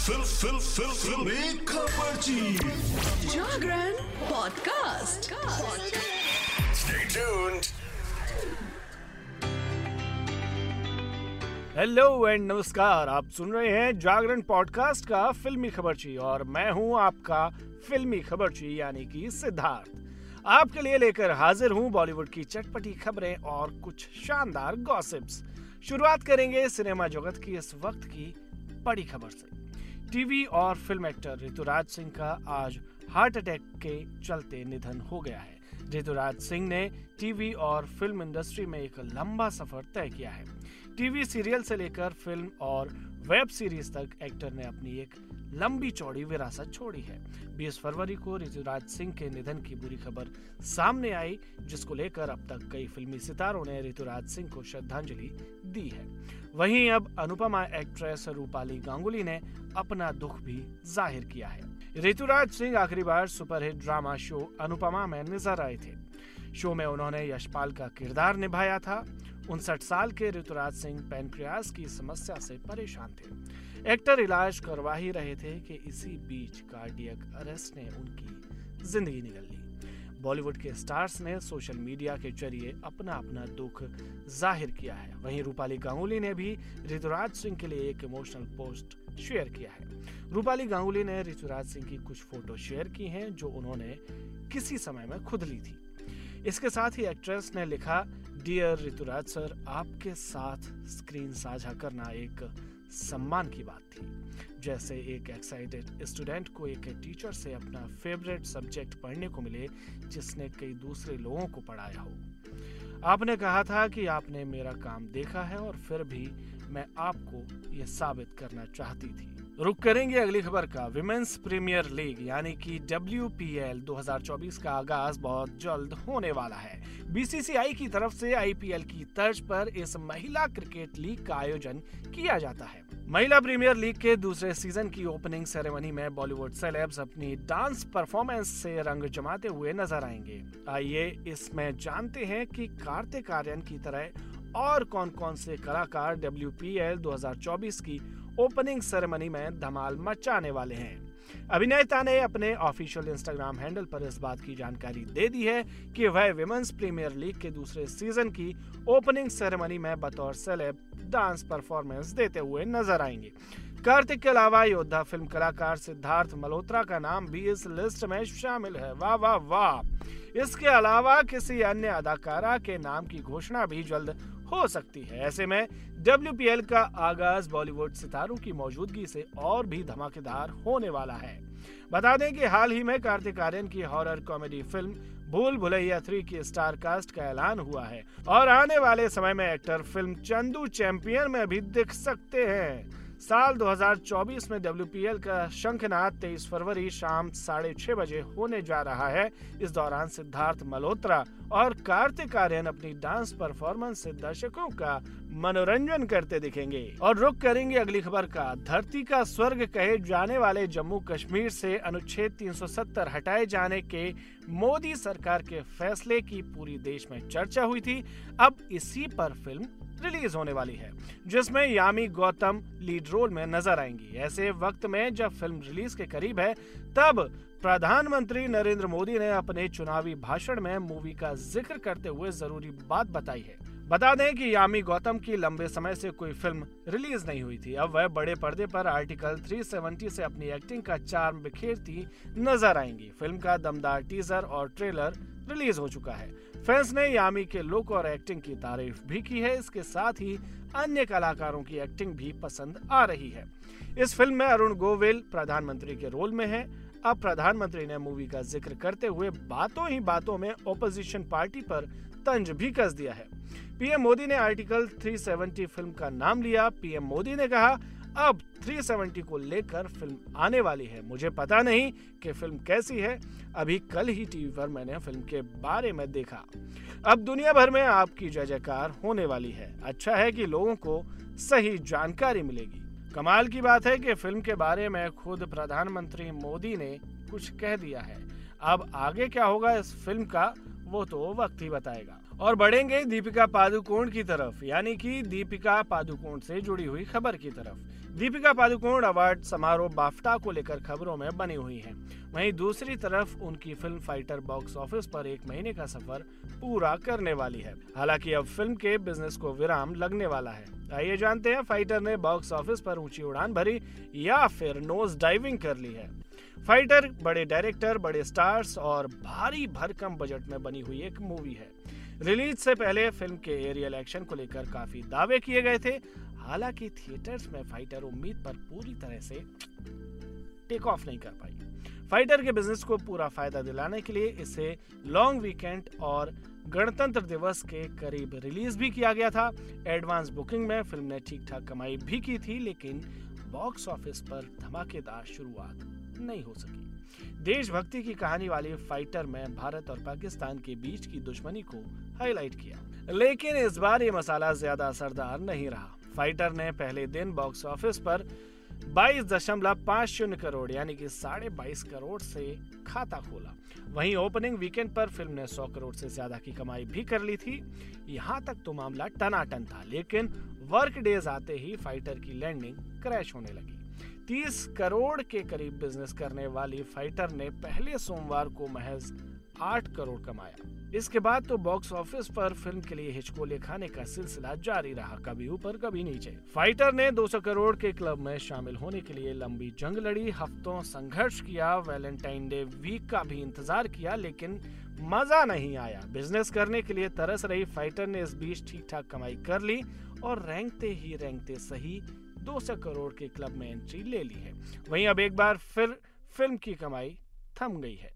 Fill फिल फिल फिल। खबरची Jagran podcast. Stay tuned. Hello and नमस्कार आप सुन रहे हैं जागरण पॉडकास्ट का फिल्मी खबरची और मैं हूँ आपका फिल्मी खबरची यानी कि सिद्धार्थ। आपके लिए लेकर हाजिर हूँ बॉलीवुड की चटपटी खबरें और कुछ शानदार गॉसिप्स शुरुआत करेंगे सिनेमा जगत की इस वक्त की बड़ी खबर से। टीवी और फ़िल्म एक्टर ऋतुराज सिंह का आज हार्ट अटैक के चलते निधन हो गया है। ऋतुराज सिंह ने टीवी और फ़िल्म इंडस्ट्री में एक लंबा सफ़र तय किया है। टीवी सीरियल से लेकर फ़िल्म और वेब सीरीज़ तक एक्टर ने अपनी एक लंबी चौड़ी विरासत छोड़ी है। 20 फरवरी को ऋतुराज सिंह के निधन की बुरी खबर सामने आई, जिसको लेकर अब तक कई फिल्मी सितारों ने ऋतुराज सिंह को श्रद्धांजलि दी है। वहीं अब अनुपमा एक्ट्रेस रूपाली गांगुली ने अपना दुख भी ज़ाहिर किया है। ऋतुराज सिंह आखिरी बार सुपरहिट ड्रामा शो अनुपमा में नज़र आए थे। शो में उन्होंने यशपाल का किरदार निभाया था। उनसठ साल के ऋतुराज सिंह पेनक्रियास की समस्या से परेशान थे। एक्टर इलाज करवा ही रहे थे कि इसी बीच कार्डियक अरेस्ट ने उनकी ज़िंदगी निकल ली। बॉलीवुड के स्टार्स ने सोशल मीडिया के ज़रिए अपना अपना दुख ज़ाहिर किया है। वहीं रूपाली गांगुली ने भी ऋतुराज सिंह के लिए एक इमोशनल पोस्ट शेयर किया है। रूपाली गांगुली ने ऋतुराज सिंह की कुछ फ़ोटो शेयर की हैं, जो उन्होंने किसी समय में खुद ली थी। इसके साथ ही एक्ट्रेस ने लिखा डियर ऋतुराज सर आपके साथ स्क्रीन साझा करना एक सम्मान की बात थी। जैसे एक एक्साइटेड स्टूडेंट को एक टीचर से अपना फेवरेट सब्जेक्ट पढ़ने को मिले, जिसने कई दूसरे लोगों को पढ़ाया हो। आपने कहा था कि आपने मेरा काम देखा है और फिर भी मैं आपको यह साबित करना चाहती थी। रुक करेंगे अगली खबर का। विमेंस प्रीमियर लीग यानी कि डब्ल्यूपीएल 2024 का आगाज़ बहुत जल्द होने वाला है। बीसीसीआई की तरफ़ से आईपीएल की तर्ज पर इस महिला क्रिकेट लीग का आयोजन किया जाता है। महिला प्रीमियर लीग के दूसरे सीज़न की ओपनिंग सेरेमनी में बॉलीवुड सेलेब्स अपनी डांस परफॉर्मेंस से रंग जमाते हुए नज़र आएँगे। आइए इसमें जानते हैं कि कार्तिक आर्यन की तरह और कौन कौन से कलाकार डब्ल्यू 2024 की ओपनिंग सेरेमनी में धमाल मचाने वाले हैं। अभिनेता ने अपने ऑफिशियल इंस्टाग्राम हैंडल पर इस बात की जानकारी दे दी है कि वह विमेंस प्रीमियर लीग के दूसरे सीज़न की ओपनिंग सेरेमनी में बतौर सेलेब डांस परफॉर्मेंस देते हुए नज़र आएँगे। कार्तिक के अलावा योद्धा फ़िल्म कलाकार सिद्धार्थ मल्होत्रा का नाम भी इस लिस्ट में शामिल है। वाह वाह वाह। इसके अलावा किसी अन्य अदाकारा के नाम की घोषणा भी जल्द हो सकती है। ऐसे में WPL का आगाज़ बॉलीवुड सितारों की मौजूदगी से और भी धमाकेदार होने वाला है। बता दें कि हाल ही में कार्तिक आर्यन की horror comedy film Bhool Bhulaiyaa three की स्टार कास्ट का ऐलान हुआ है। और आने वाले समय में एक्टर फ़िल्म चंदू चैंपियन में भी दिख सकते हैं। साल 2024 में WPL का शंखनाद 23 फरवरी शाम साढ़े छह बजे होने जा रहा है। इस दौरान सिद्धार्थ मल्होत्रा और कार्तिक आर्यन अपनी डांस परफॉर्मेंस से दर्शकों का मनोरंजन करते दिखेंगे। और रुक करेंगे अगली खबर का। धरती का स्वर्ग कहे जाने वाले जम्मू कश्मीर से अनुच्छेद 370 हटाए जाने के मोदी सरकार के फैसले की पूरी देश में चर्चा हुई थी। अब इसी पर फ़िल्म रिलीज़ होने वाली है, जिसमें यामी गौतम लीड रोल में नज़र आएँगी। ऐसे वक्त में जब फ़िल्म रिलीज़ के करीब है, तब प्रधानमंत्री नरेंद्र मोदी ने अपने चुनावी भाषण में मूवी का ज़िक्र करते हुए ज़रूरी बात बताई है। बता दें कि यामी गौतम की लंबे समय से कोई फ़िल्म रिलीज़ नहीं हुई थी। अब वह बड़े पर्दे पर आर्टिकल 370 से अपनी एक्टिंग का चार्म बिखेरती नज़र आएँगी। फ़िल्म का दमदार टीजर और ट्रेलर रिलीज़ हो चुका है। फैंस ने यामी के लुक और एक्टिंग की तारीफ़ भी की है। इसके साथ ही अन्य कलाकारों की एक्टिंग भी पसंद आ रही है। इस फ़िल्म में अरुण गोविल प्रधानमंत्री के रोल में है। अब प्रधानमंत्री ने मूवी का ज़िक्र करते हुए बातों ही बातों में ओपोजिशन पार्टी पर तंज भी कस दिया है। पीएम मोदी ने आर्टिकल 370 फ़िल्म का नाम लिया। पीएम मोदी ने कहा अब 370 को लेकर फ़िल्म आने वाली है। मुझे पता नहीं कि फ़िल्म कैसी है। अभी कल ही टीवी पर मैंने फ़िल्म के बारे में देखा। अब दुनिया भर में आपकी जय जयकार होने वाली है। अच्छा है कि लोगों को सही जानकारी मिलेगी। कमाल की बात है कि फ़िल्म के बारे में खुद प्रधानमंत्री मोदी ने कुछ कह दिया है। अब आगे क्या होगा इस फ़िल्म का, वो तो वक्त ही बताएगा। और बढ़ेंगे दीपिका पादुकोण की तरफ़, यानी कि दीपिका पादुकोण से जुड़ी हुई खबर की तरफ़। दीपिका पादुकोण अवार्ड समारोह बाफ्टा को लेकर खबरों में बनी हुई हैं। वहीं दूसरी तरफ़ उनकी फ़िल्म फाइटर बॉक्स ऑफ़िस पर एक महीने का सफ़र पूरा करने वाली है। हालाँकि अब फ़िल्म के बिज़नेस को विराम लगने वाला है। आइए जानते हैं, फाइटर ने बॉक्स ऑफ़िस पर ऊँची उड़ान भरी या फिर नोज़ डाइविंग कर ली है। फाइटर बड़े डायरेक्टर, बड़े स्टार्स और भारी भरकम बजट में बनी हुई एक मूवी है। रिलीज़ से पहले फ़िल्म के एरियल एक्शन को लेकर काफ़ी दावे किए गए थे। हालाँकि थिएटर्स में फाइटर उम्मीद पर पूरी तरह से टेक ऑफ़ नहीं कर पाई। फाइटर के बिज़नेस को पूरा फ़ायदा दिलाने के लिए इसे लॉन्ग वीकेंड और गणतंत्र दिवस के करीब रिलीज़ भी किया गया था। एडवांस बुकिंग में फ़िल्म ने ठीक ठाक कमाई भी की थी, लेकिन बॉक्स ऑफ़िस पर धमाकेदार शुरुआत नहीं हो सकी। देशभक्ति की कहानी वाली फाइटर में भारत और पाकिस्तान के बीच की दुश्मनी को हाईलाइट किया। लेकिन इस बार ये मसाला ज़्यादा असरदार नहीं रहा। फाइटर ने पहले दिन बॉक्स ऑफ़िस पर बाईस दशमलव पाँच शून्य करोड़, यानी कि साढ़े बाईस करोड़ से खाता खोला। वहीं ओपनिंग वीकेंड पर फ़िल्म ने 100 करोड़ से ज़्यादा की कमाई भी कर ली थी। यहाँ तक तो मामला टनाटन था, लेकिन वर्क डेज़ आते ही फाइटर की लैंडिंग क्रैश होने लगी। 30 करोड़ के करीब बिज़नेस करने वाली फाइटर ने पहले सोमवार को महज 8 करोड़ कमाया। इसके बाद तो बॉक्स ऑफ़िस पर फ़िल्म के लिए हिचकोले खाने का सिलसिला जारी रहा, कभी ऊपर, कभी नीचे। फाइटर ने 200 करोड़ के क्लब में शामिल होने के लिए लंबी जंग लड़ी, हफ्तों संघर्ष किया वैलेंटाइन डे वीक का भी इंतज़ार किया, लेकिन मज़ा नहीं आया। बिज़नेस करने के लिए तरस रही फाइटर ने इस बीच ठीक ठाक कमाई कर ली और रेंगते ही रेंगते सही 200 करोड़ के क्लब में एंट्री ले ली है। वहीं अब एक बार फिर फ़िल्म की कमाई थम गई है।